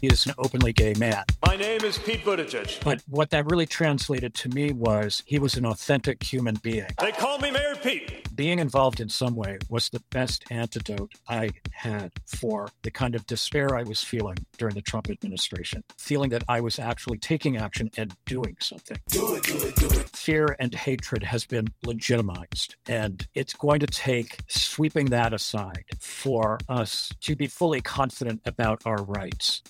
he is an openly gay man. My name is Pete Buttigieg. But what that really translated to me was he was an authentic human being. They call me Mayor Pete. Being involved in some way was the best antidote I had for the kind of despair I was feeling during the Trump administration. Feeling that I was actually taking action and doing something. Do it, do it, do it. Fear and hatred has been legitimized. And it's going to take sweeping that aside for us to be fully confident about our rights.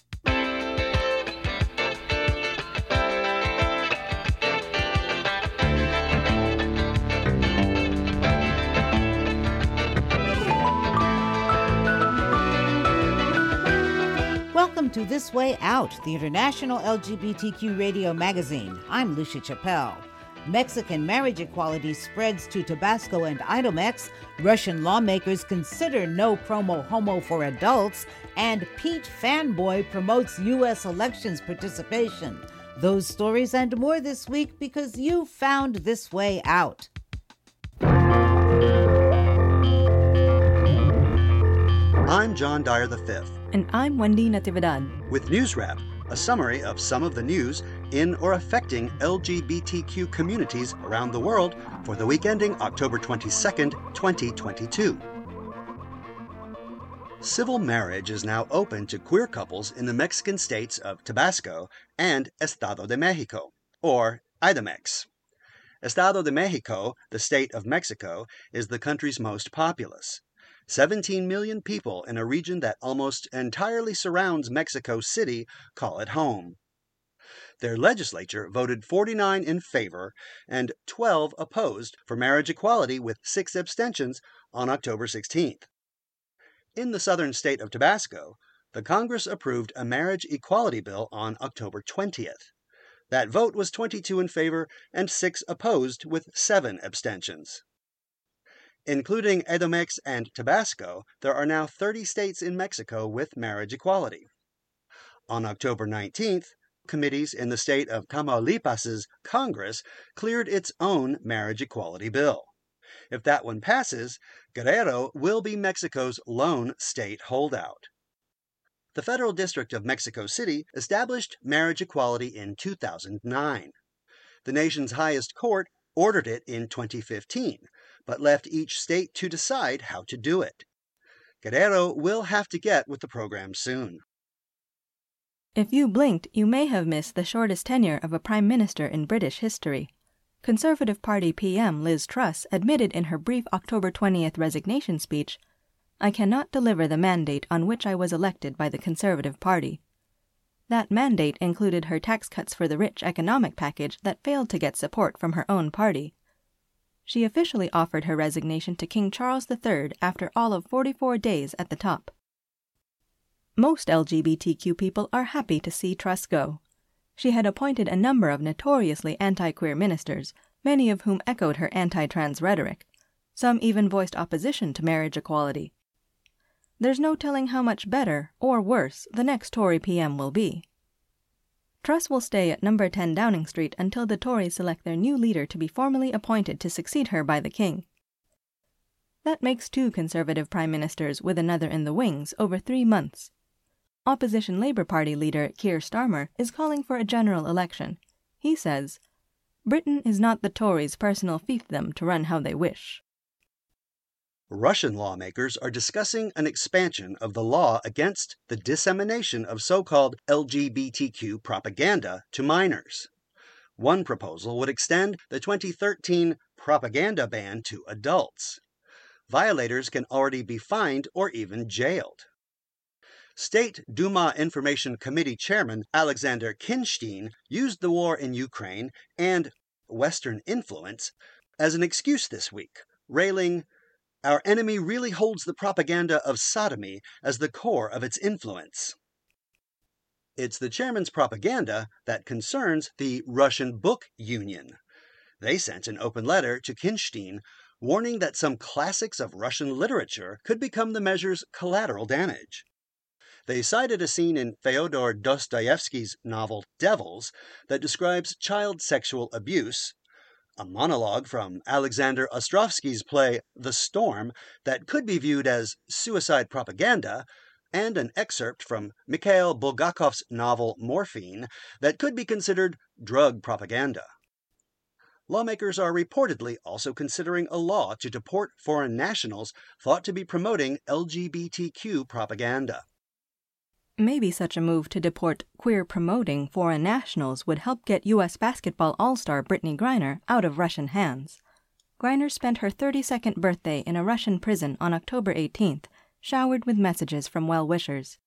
Welcome to This Way Out, the international LGBTQ radio magazine. I'm Lucia Chappelle. Mexican marriage equality spreads to Tabasco and Edomex. Russian lawmakers consider no promo homo for adults. And Pete Fanboy promotes U.S. elections participation. Those stories and more this week because you found this way out. I'm John Dyer V. And I'm Wendy Natividad. With News Wrap, a summary of some of the news in or affecting LGBTQ communities around the world for the week ending October 22nd, 2022. Civil marriage is now open to queer couples in the Mexican states of Tabasco and Estado de Mexico, or Edomex. Estado de Mexico, the state of Mexico, is the country's most populous. 17 million people in a region that almost entirely surrounds Mexico City call it home. Their legislature voted 49 in favor and 12 opposed for marriage equality with six abstentions on October 16th. In the southern state of Tabasco, the Congress approved a marriage equality bill on October 20th. That vote was 22 in favor and 6 opposed with 7 abstentions. Including Edomex and Tabasco, there are now 30 states in Mexico with marriage equality. On October 19th, committees in the state of Tamaulipas' Congress cleared its own marriage equality bill. If that one passes, Guerrero will be Mexico's lone state holdout. The Federal District of Mexico City established marriage equality in 2009. The nation's highest court ordered it in 2015, but left each state to decide how to do it. Guerrero will have to get with the program soon. If you blinked, you may have missed the shortest tenure of a prime minister in British history. Conservative Party PM Liz Truss admitted in her brief October 20th resignation speech I cannot deliver the mandate on which I was elected by the Conservative Party. That mandate included her tax cuts for the rich economic package that failed to get support from her own party. She officially offered her resignation to King Charles III after all of 44 days at the top. Most LGBTQ people are happy to see Truss go. She had appointed a number of notoriously anti queer ministers, many of whom echoed her anti trans rhetoric. Some even voiced opposition to marriage equality. There's no telling how much better, or worse, the next Tory PM will be. Truss will stay at number 10 Downing Street until the Tories select their new leader to be formally appointed to succeed her by the King. That makes two Conservative Prime Ministers with another in the wings over three months. Opposition Labour Party leader Keir Starmer is calling for a general election. He says, Britain is not the Tories' personal fiefdom to run how they wish. Russian lawmakers are discussing an expansion of the law against the dissemination of so called LGBTQ propaganda to minors. One proposal would extend the 2013 propaganda ban to adults. Violators can already be fined or even jailed. State Duma Information Committee Chairman Alexander Khinshtein used the war in Ukraine and Western influence as an excuse this week, railing, Our enemy really holds the propaganda of sodomy as the core of its influence. It's the chairman's propaganda that concerns the Russian Book Union. They sent an open letter to Khinshtein warning that some classics of Russian literature could become the measure's collateral damage. They cited a scene in Fyodor Dostoevsky's novel Devils that describes child sexual abuse, a monologue from Alexander Ostrovsky's play The Storm that could be viewed as suicide propaganda, and an excerpt from Mikhail Bulgakov's novel Morphine that could be considered drug propaganda. Lawmakers are reportedly also considering a law to deport foreign nationals thought to be promoting LGBTQ propaganda. Maybe such a move to deport queer promoting foreign nationals would help get U.S. basketball all star Brittney Griner out of Russian hands. Griner spent her 32nd birthday in a Russian prison on October 18th, showered with messages from well wishers.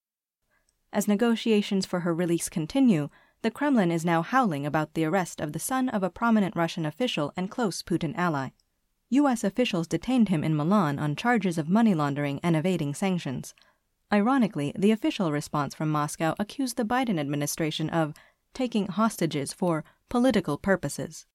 As negotiations for her release continue, the Kremlin is now howling about the arrest of the son of a prominent Russian official and close Putin ally. U.S. officials detained him in Milan on charges of money laundering and evading sanctions. Ironically, the official response from Moscow accused the Biden administration of taking hostages for political purposes.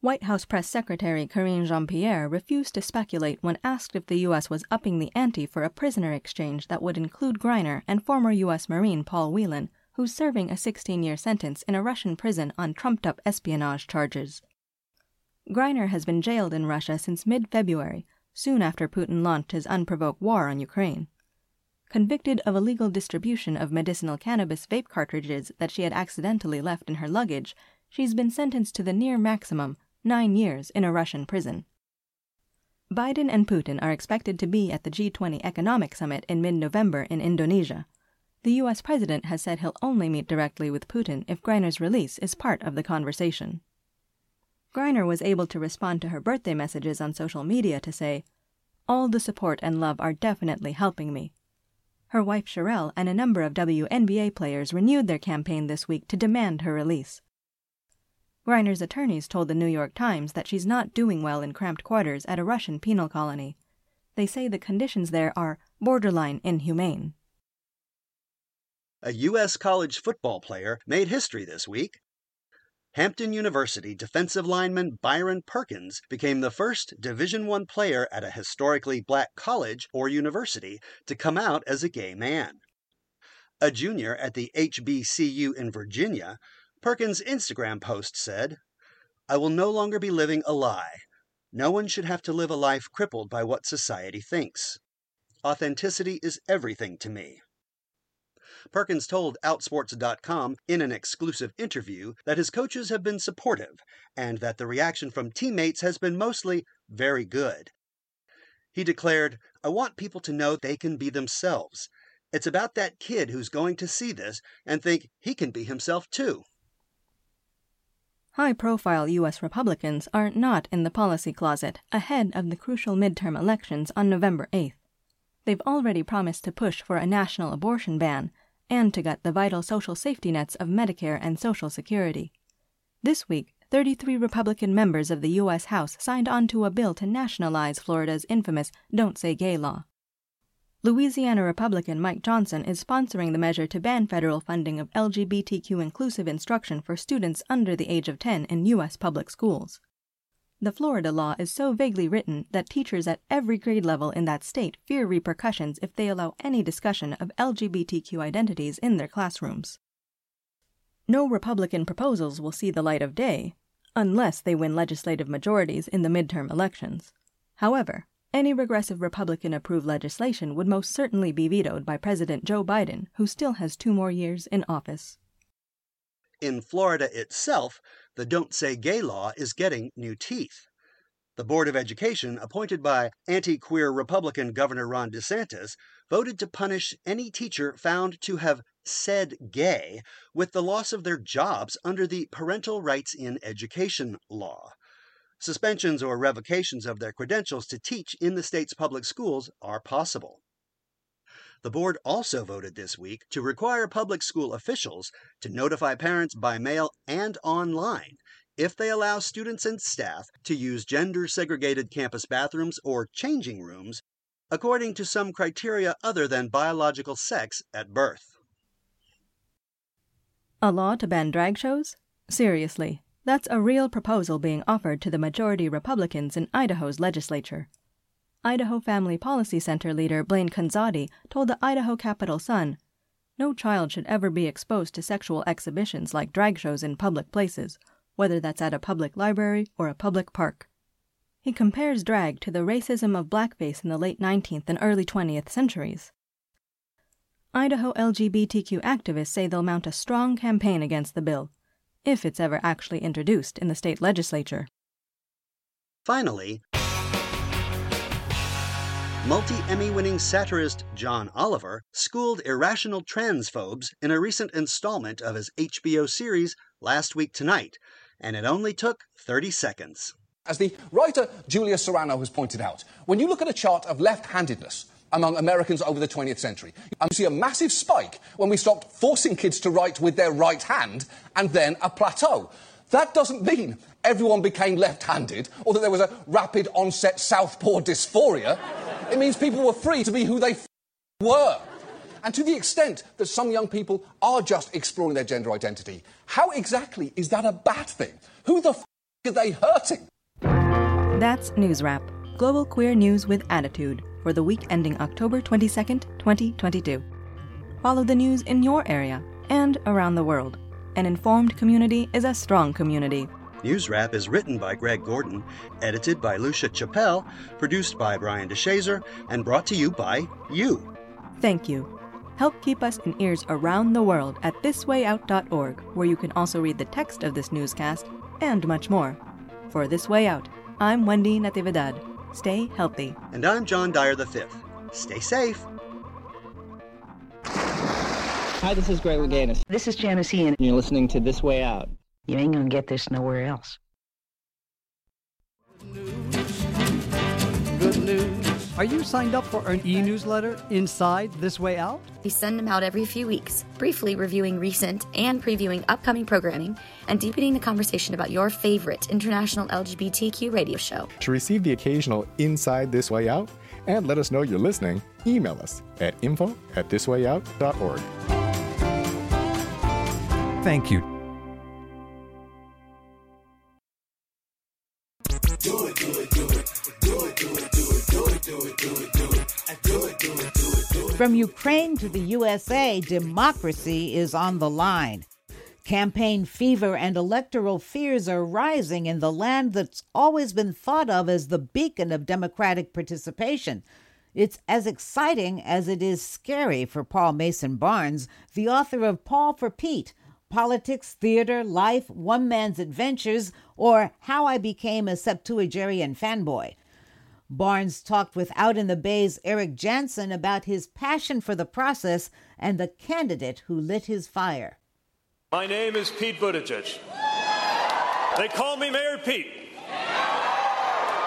White House Press Secretary Karine Jean Pierre refused to speculate when asked if the U.S. was upping the ante for a prisoner exchange that would include Griner and former U.S. Marine Paul Whelan, who's serving a 16 year sentence in a Russian prison on trumped up espionage charges. Griner has been jailed in Russia since mid February, soon after Putin launched his unprovoked war on Ukraine convicted of illegal distribution of medicinal cannabis vape cartridges that she had accidentally left in her luggage, she's been sentenced to the near maximum, nine years, in a Russian prison. Biden and Putin are expected to be at the G20 Economic Summit in mid November in Indonesia. The U.S. president has said he'll only meet directly with Putin if Griner's release is part of the conversation. Griner was able to respond to her birthday messages on social media to say, All the support and love are definitely helping me. Her wife Cherelle and a number of WNBA players renewed their campaign this week to demand her release. Griner's attorneys told the New York Times that she's not doing well in cramped quarters at a Russian penal colony. They say the conditions there are borderline inhumane. A U.S. college football player made history this week Hampton University defensive lineman Byron Perkins became the first Division I player at a historically black college or university to come out as a gay man. A junior at the HBCU in Virginia, Perkins' Instagram post said, I will no longer be living a lie. No one should have to live a life crippled by what society thinks. Authenticity is everything to me. Perkins told Outsports.com in an exclusive interview that his coaches have been supportive and that the reaction from teammates has been mostly very good. He declared, I want people to know they can be themselves. It's about that kid who's going to see this and think he can be himself too. High profile U.S. Republicans are not in the policy closet ahead of the crucial midterm elections on November 8th. They've already promised to push for a national abortion ban and to gut the vital social safety nets of Medicare and Social Security. This week, 33 Republican members of the U.S. House signed on to a bill to nationalize Florida's infamous Don't Say Gay law. Louisiana Republican Mike Johnson is sponsoring the measure to ban federal funding of LGBTQ inclusive instruction for students under the age of 10 in U.S. public schools. The Florida law is so vaguely written that teachers at every grade level in that state fear repercussions if they allow any discussion of LGBTQ identities in their classrooms. No Republican proposals will see the light of day unless they win legislative majorities in the midterm elections. However, any regressive Republican approved legislation would most certainly be vetoed by President Joe Biden, who still has two more years in office. In Florida itself, the Don't Say Gay law is getting new teeth. The Board of Education, appointed by anti queer Republican Governor Ron DeSantis, voted to punish any teacher found to have said gay with the loss of their jobs under the Parental Rights in Education law. Suspensions or revocations of their credentials to teach in the state's public schools are possible. The board also voted this week to require public school officials to notify parents by mail and online if they allow students and staff to use gender segregated campus bathrooms or changing rooms according to some criteria other than biological sex at birth. A law to ban drag shows? Seriously, that's a real proposal being offered to the majority Republicans in Idaho's legislature. Idaho Family Policy Center leader Blaine Conzatti told the Idaho Capital Sun No child should ever be exposed to sexual exhibitions like drag shows in public places, whether that's at a public library or a public park. He compares drag to the racism of blackface in the late 19th and early 20th centuries. Idaho LGBTQ activists say they'll mount a strong campaign against the bill, if it's ever actually introduced in the state legislature. Finally, multi Emmy winning satirist John Oliver schooled irrational transphobes in a recent installment of his HBO series Last Week Tonight, and it only took 30 seconds. As the writer Julia Serano has pointed out, when you look at a chart of left handedness among Americans over the 20th century, you see a massive spike when we stopped forcing kids to write with their right hand and then a plateau. That doesn't mean everyone became left handed or that there was a rapid onset southpaw dysphoria. It means people were free to be who they were. And to the extent that some young people are just exploring their gender identity, how exactly is that a bad thing? Who the f- are they hurting? That's News Wrap, global queer news with attitude for the week ending October 22nd, 2022. Follow the news in your area and around the world. An informed community is a strong community. News Wrap is written by Greg Gordon, edited by Lucia Chappelle, produced by Brian DeShazer, and brought to you by you. Thank you. Help keep us in ears around the world at thiswayout.org, where you can also read the text of this newscast and much more. For This Way Out, I'm Wendy Natividad. Stay healthy. And I'm John Dyer V. Stay safe. Hi, this is Greg Louganis. This is Janis Ian. And you're listening to This Way Out. You ain't gonna get this nowhere else. Good news. Are you signed up for an e newsletter inside This Way Out? We send them out every few weeks, briefly reviewing recent and previewing upcoming programming and deepening the conversation about your favorite international LGBTQ radio show. To receive the occasional Inside This Way Out and let us know you're listening, email us at info at thiswayout.org. Thank you. From Ukraine to the USA, democracy is on the line. Campaign fever and electoral fears are rising in the land that's always been thought of as the beacon of democratic participation. It's as exciting as it is scary for Paul Mason Barnes, the author of Paul for Pete Politics, Theater, Life, One Man's Adventures, or How I Became a Septuagenarian Fanboy. Barnes talked with Out in the Bay's Eric Jansen about his passion for the process and the candidate who lit his fire. My name is Pete Buttigieg. They call me Mayor Pete.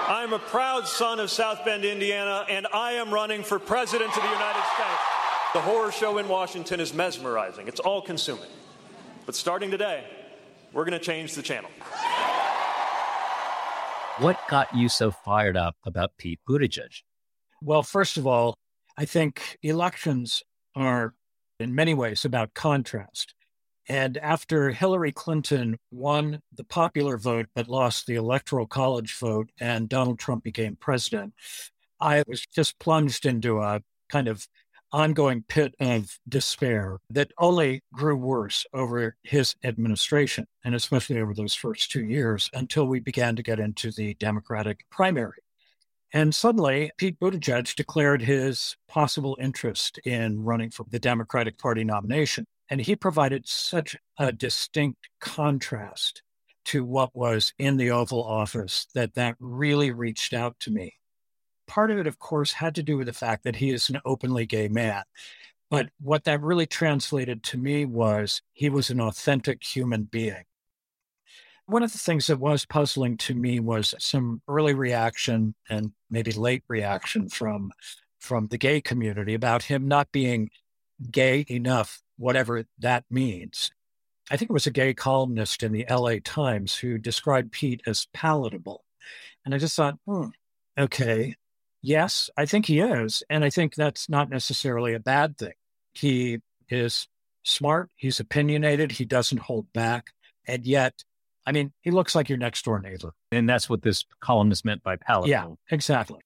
I'm a proud son of South Bend, Indiana, and I am running for President of the United States. The horror show in Washington is mesmerizing, it's all consuming. But starting today, we're going to change the channel. What got you so fired up about Pete Buttigieg? Well, first of all, I think elections are in many ways about contrast. And after Hillary Clinton won the popular vote but lost the electoral college vote and Donald Trump became president, I was just plunged into a kind of ongoing pit of despair that only grew worse over his administration, and especially over those first two years until we began to get into the Democratic primary. And suddenly, Pete Buttigieg declared his possible interest in running for the Democratic Party nomination. And he provided such a distinct contrast to what was in the Oval Office that that really reached out to me part of it, of course, had to do with the fact that he is an openly gay man. But what that really translated to me was he was an authentic human being. One of the things that was puzzling to me was some early reaction and maybe late reaction from from the gay community about him not being gay enough, whatever that means. I think it was a gay columnist in the LA Times who described Pete as palatable. And I just thought, hmm, okay, Yes, I think he is. And I think that's not necessarily a bad thing. He is smart, he's opinionated, he doesn't hold back. And yet, I mean, he looks like your next door neighbor. And that's what this columnist meant by palatable. Yeah, exactly.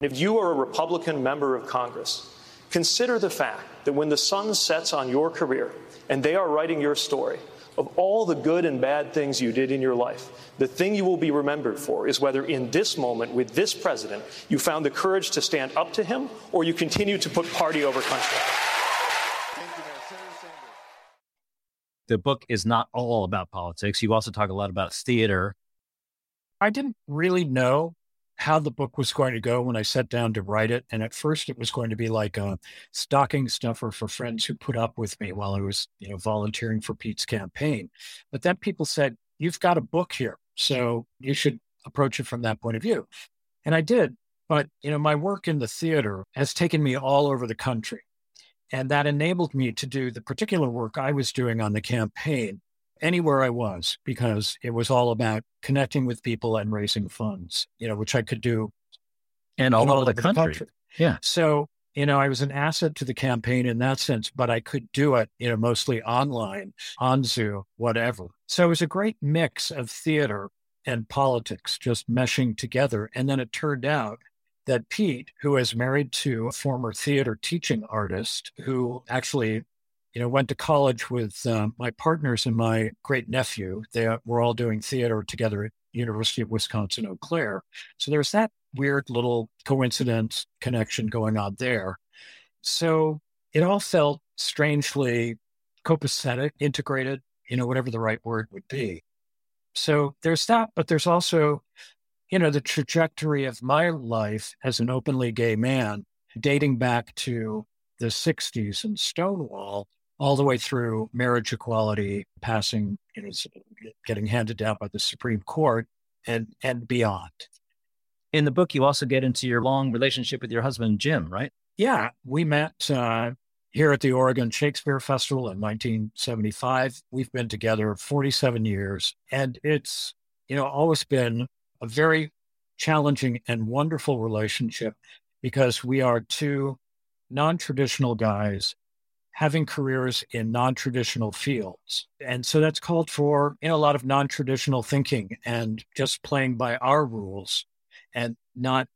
If you are a Republican member of Congress, consider the fact that when the sun sets on your career and they are writing your story, of all the good and bad things you did in your life, the thing you will be remembered for is whether in this moment with this president you found the courage to stand up to him or you continue to put party over country. The book is not all about politics. You also talk a lot about theater. I didn't really know how the book was going to go when I sat down to write it. And at first, it was going to be like a stocking stuffer for friends who put up with me while I was, you know, volunteering for Pete's campaign. But then people said, "You've got a book here, so you should approach it from that point of view." And I did. But you know, my work in the theater has taken me all over the country, and that enabled me to do the particular work I was doing on the campaign anywhere I was because it was all about connecting with people and raising funds, you know, which I could do and all, all over the country. the country. Yeah. So, you know, I was an asset to the campaign in that sense, but I could do it, you know, mostly online, on Zoom, whatever. So it was a great mix of theater and politics just meshing together. And then it turned out that Pete, who is married to a former theater teaching artist who actually you know, went to college with um, my partners and my great nephew. They were all doing theater together at University of Wisconsin Eau Claire. So there's that weird little coincidence connection going on there. So it all felt strangely copacetic, integrated, you know, whatever the right word would be. So there's that, but there's also, you know, the trajectory of my life as an openly gay man dating back to the 60s and Stonewall all the way through marriage equality passing, you know, getting handed down by the Supreme Court and and beyond. In the book, you also get into your long relationship with your husband, Jim, right? Yeah, we met uh, here at the Oregon Shakespeare Festival in 1975. We've been together 47 years, and it's you know always been a very challenging and wonderful relationship because we are two non-traditional guys having careers in non-traditional fields. And so that's called for you know, a lot of non-traditional thinking and just playing by our rules and not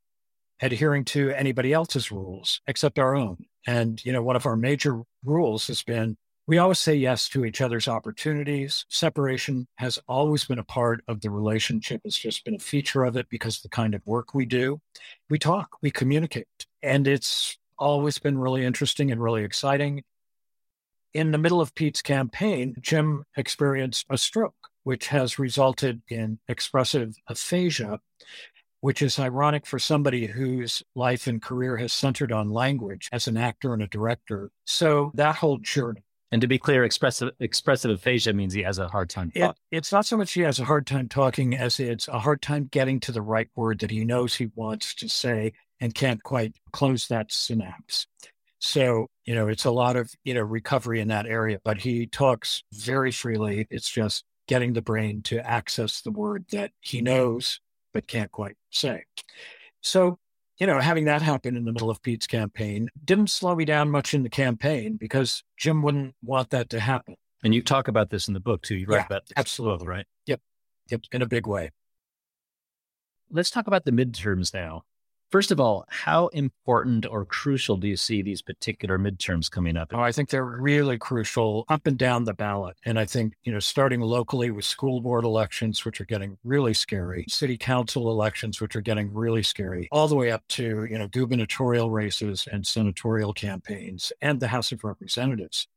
adhering to anybody else's rules except our own. And you know, one of our major rules has been we always say yes to each other's opportunities. Separation has always been a part of the relationship. It's just been a feature of it because of the kind of work we do. We talk, we communicate, and it's always been really interesting and really exciting in the middle of Pete's campaign, Jim experienced a stroke, which has resulted in expressive aphasia, which is ironic for somebody whose life and career has centered on language as an actor and a director. So that whole journey. And to be clear, expressive expressive aphasia means he has a hard time. It, it's not so much he has a hard time talking as it's a hard time getting to the right word that he knows he wants to say and can't quite close that synapse. So, you know, it's a lot of, you know, recovery in that area, but he talks very freely. It's just getting the brain to access the word that he knows, but can't quite say. So, you know, having that happen in the middle of Pete's campaign didn't slow me down much in the campaign because Jim wouldn't want that to happen. And you talk about this in the book too. You write yeah, about this absolutely right. Yep, yep, in a big way. Let's talk about the midterms now. First of all, how important or crucial do you see these particular midterms coming up? Oh, I think they're really crucial up and down the ballot. And I think, you know, starting locally with school board elections, which are getting really scary, city council elections, which are getting really scary, all the way up to, you know, gubernatorial races and senatorial campaigns and the House of Representatives.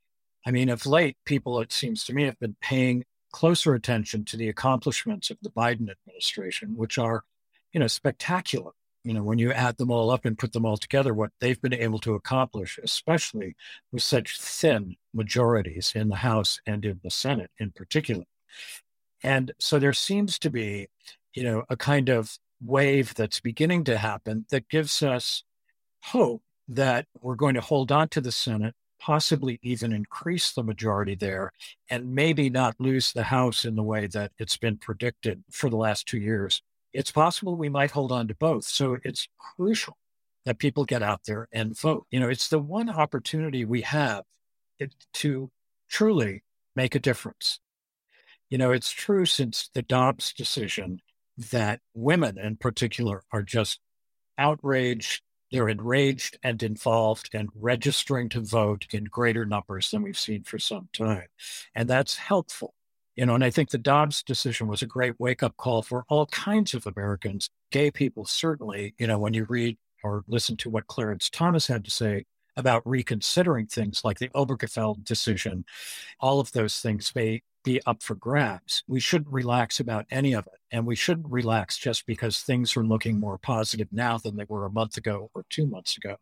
I mean, of late, people, it seems to me, have been paying closer attention to the accomplishments of the Biden administration, which are, you know, spectacular you know, when you add them all up and put them all together, what they've been able to accomplish, especially with such thin majorities in the House and in the Senate in particular. And so there seems to be, you know, a kind of wave that's beginning to happen that gives us hope that we're going to hold on to the Senate, possibly even increase the majority there, and maybe not lose the House in the way that it's been predicted for the last two years it's possible we might hold on to both. So it's crucial that people get out there and vote. You know, it's the one opportunity we have to truly make a difference. You know, it's true since the Dobbs decision that women in particular are just outraged. They're enraged and involved and registering to vote in greater numbers than we've seen for some time. And that's helpful. You know, and I think the Dobbs decision was a great wake up call for all kinds of Americans, gay people, certainly. You know, when you read or listen to what Clarence Thomas had to say about reconsidering things like the Obergefell decision. All of those things may be up for grabs. We shouldn't relax about any of it. And we shouldn't relax just because things are looking more positive now than they were a month ago or two months ago.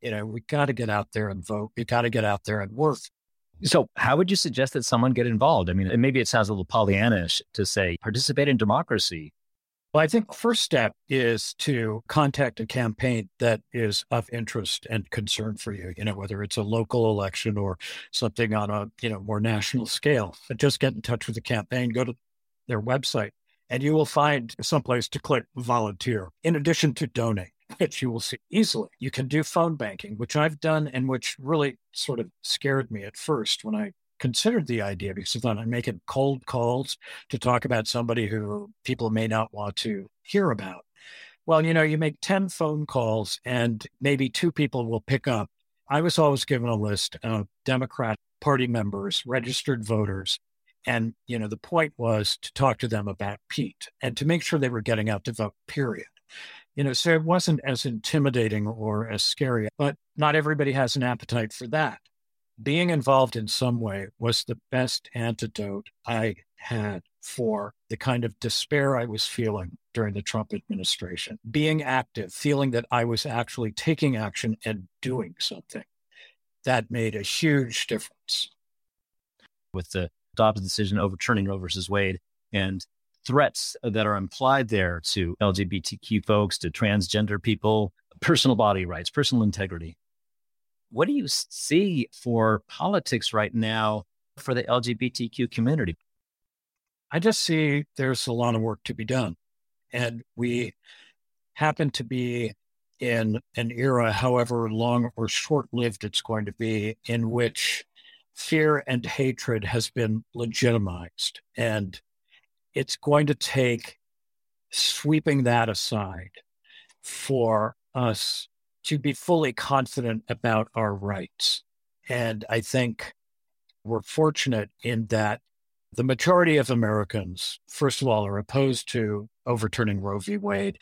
You know, we got to get out there and vote. We got to get out there and work. So, how would you suggest that someone get involved? I mean, maybe it sounds a little Pollyannish to say participate in democracy. Well, I think first step is to contact a campaign that is of interest and concern for you, you know, whether it's a local election or something on a, you know, more national scale. But just get in touch with the campaign, go to their website, and you will find someplace to click volunteer in addition to donate, which you will see easily. You can do phone banking, which I've done and which really sort of scared me at first when I considered the idea because I thought I'm making cold calls to talk about somebody who people may not want to hear about. Well, you know, you make 10 phone calls and maybe two people will pick up. I was always given a list of Democrat Party members, registered voters. And, you know, the point was to talk to them about Pete and to make sure they were getting out to vote, period. You know, so it wasn't as intimidating or as scary, but not everybody has an appetite for that being involved in some way was the best antidote I had for the kind of despair I was feeling during the Trump administration. Being active, feeling that I was actually taking action and doing something, that made a huge difference. With the Dobbs decision overturning Roe versus Wade and threats that are implied there to LGBTQ folks, to transgender people, personal body rights, personal integrity. What do you see for politics right now for the LGBTQ community? I just see there's a lot of work to be done. And we happen to be in an era, however long or short lived it's going to be, in which fear and hatred has been legitimized. And it's going to take sweeping that aside for us to be fully confident about our rights. And I think we're fortunate in that the majority of Americans, first of all, are opposed to overturning Roe v. Wade.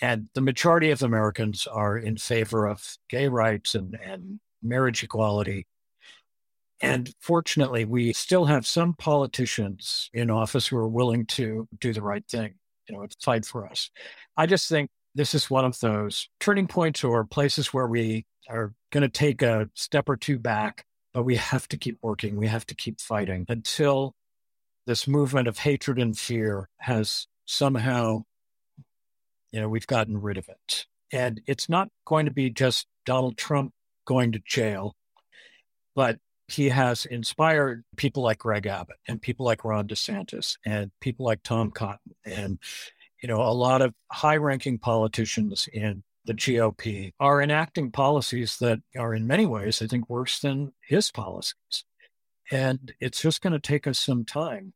And the majority of Americans are in favor of gay rights and, and marriage equality. And fortunately, we still have some politicians in office who are willing to do the right thing, you know, fight for us. I just think this is one of those turning points or places where we are going to take a step or two back, but we have to keep working. We have to keep fighting until this movement of hatred and fear has somehow, you know, we've gotten rid of it. And it's not going to be just Donald Trump going to jail, but he has inspired people like Greg Abbott and people like Ron DeSantis and people like Tom Cotton and you know, a lot of high ranking politicians in the GOP are enacting policies that are in many ways, I think, worse than his policies. And it's just going to take us some time.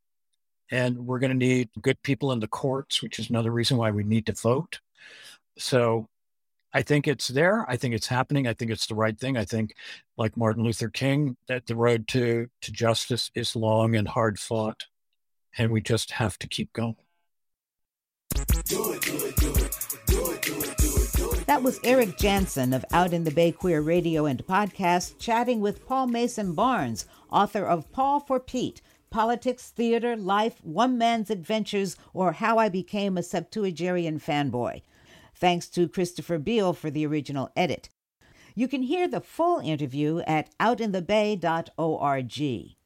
And we're going to need good people in the courts, which is another reason why we need to vote. So I think it's there. I think it's happening. I think it's the right thing. I think, like Martin Luther King, that the road to, to justice is long and hard fought. And we just have to keep going. That was Eric Jansen of Out in the Bay Queer Radio and Podcast chatting with Paul Mason Barnes, author of Paul for Pete Politics, Theater, Life, One Man's Adventures, or How I Became a Septuagenarian Fanboy. Thanks to Christopher Beale for the original edit. You can hear the full interview at outinthebay.org.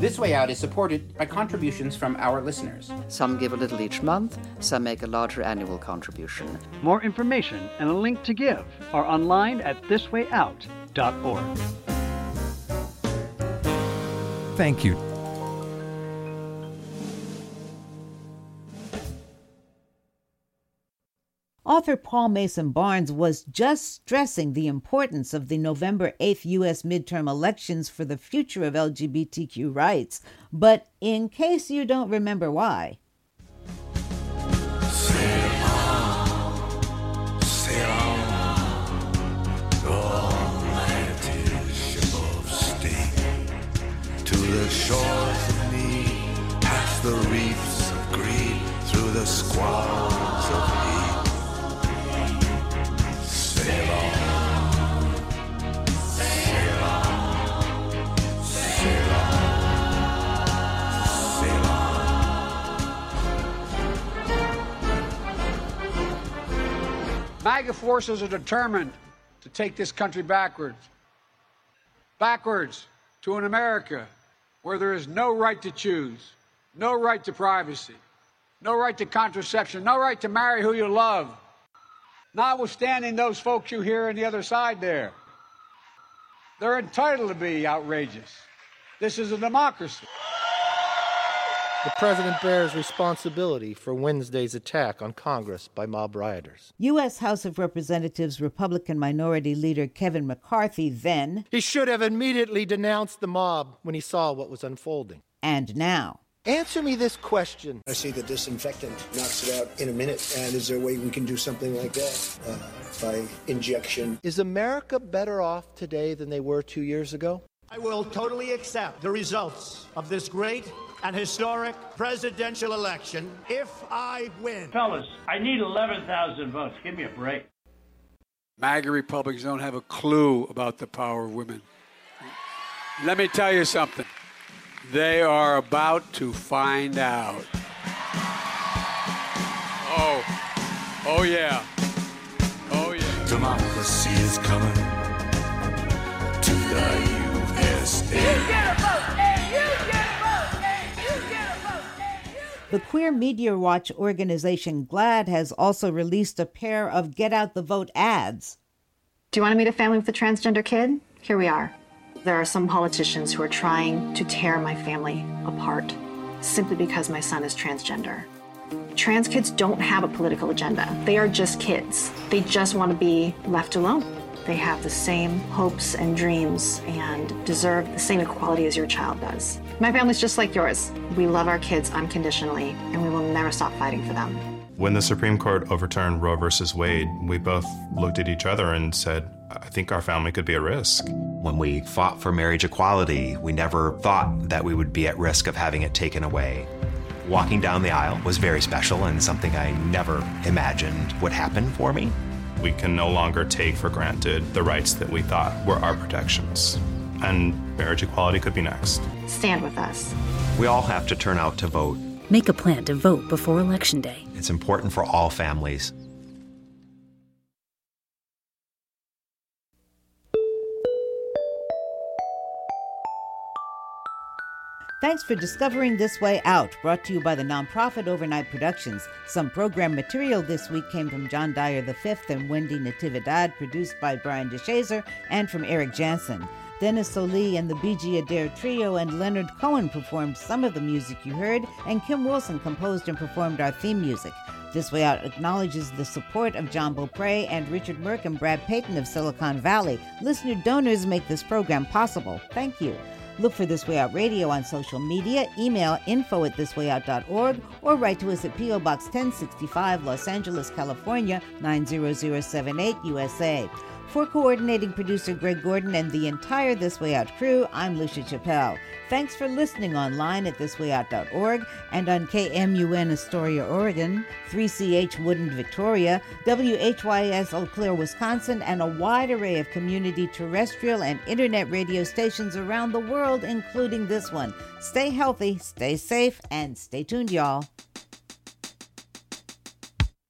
This Way Out is supported by contributions from our listeners. Some give a little each month, some make a larger annual contribution. More information and a link to give are online at thiswayout.org. Thank you Author Paul Mason Barnes was just stressing the importance of the November 8th U.S. midterm elections for the future of LGBTQ rights. But in case you don't remember why, MAGA forces are determined to take this country backwards. Backwards to an America where there is no right to choose, no right to privacy, no right to contraception, no right to marry who you love. Notwithstanding those folks you hear on the other side there, they're entitled to be outrageous. This is a democracy. The president bears responsibility for Wednesday's attack on Congress by mob rioters. U.S. House of Representatives Republican Minority Leader Kevin McCarthy then. He should have immediately denounced the mob when he saw what was unfolding. And now. Answer me this question. I see the disinfectant knocks it out in a minute. And is there a way we can do something like that uh, by injection? Is America better off today than they were two years ago? I will totally accept the results of this great and historic presidential election if I win. Fellas, I need 11,000 votes. Give me a break. MAGA Republicans don't have a clue about the power of women. Let me tell you something. They are about to find out. Oh, oh yeah. Oh yeah. Democracy is coming to the USA. The Queer Media Watch organization GLAAD has also released a pair of Get Out the Vote ads. Do you want to meet a family with a transgender kid? Here we are. There are some politicians who are trying to tear my family apart simply because my son is transgender. Trans kids don't have a political agenda. They are just kids. They just want to be left alone. They have the same hopes and dreams and deserve the same equality as your child does. My family's just like yours. We love our kids unconditionally, and we will never stop fighting for them. When the Supreme Court overturned Roe versus Wade, we both looked at each other and said, I think our family could be at risk. When we fought for marriage equality, we never thought that we would be at risk of having it taken away. Walking down the aisle was very special and something I never imagined would happen for me. We can no longer take for granted the rights that we thought were our protections. And marriage equality could be next. Stand with us. We all have to turn out to vote. Make a plan to vote before Election Day. It's important for all families. Thanks for discovering This Way Out, brought to you by the nonprofit Overnight Productions. Some program material this week came from John Dyer V and Wendy Natividad, produced by Brian DeShazer, and from Eric Jansen. Dennis Solie and the Beegie Adair Trio and Leonard Cohen performed some of the music you heard, and Kim Wilson composed and performed our theme music. This Way Out acknowledges the support of John Beaupre and Richard Merck and Brad Payton of Silicon Valley. Listener donors make this program possible. Thank you. Look for This Way Out Radio on social media, email info at thiswayout.org, or write to us at P.O. Box 1065, Los Angeles, California, 90078, USA. For coordinating producer Greg Gordon and the entire This Way Out crew, I'm Lucia Chappelle. Thanks for listening online at thiswayout.org and on KMUN Astoria, Oregon, 3CH Woodland, Victoria, WHYS Eau Claire, Wisconsin, and a wide array of community terrestrial and internet radio stations around the world, including this one. Stay healthy, stay safe, and stay tuned, y'all.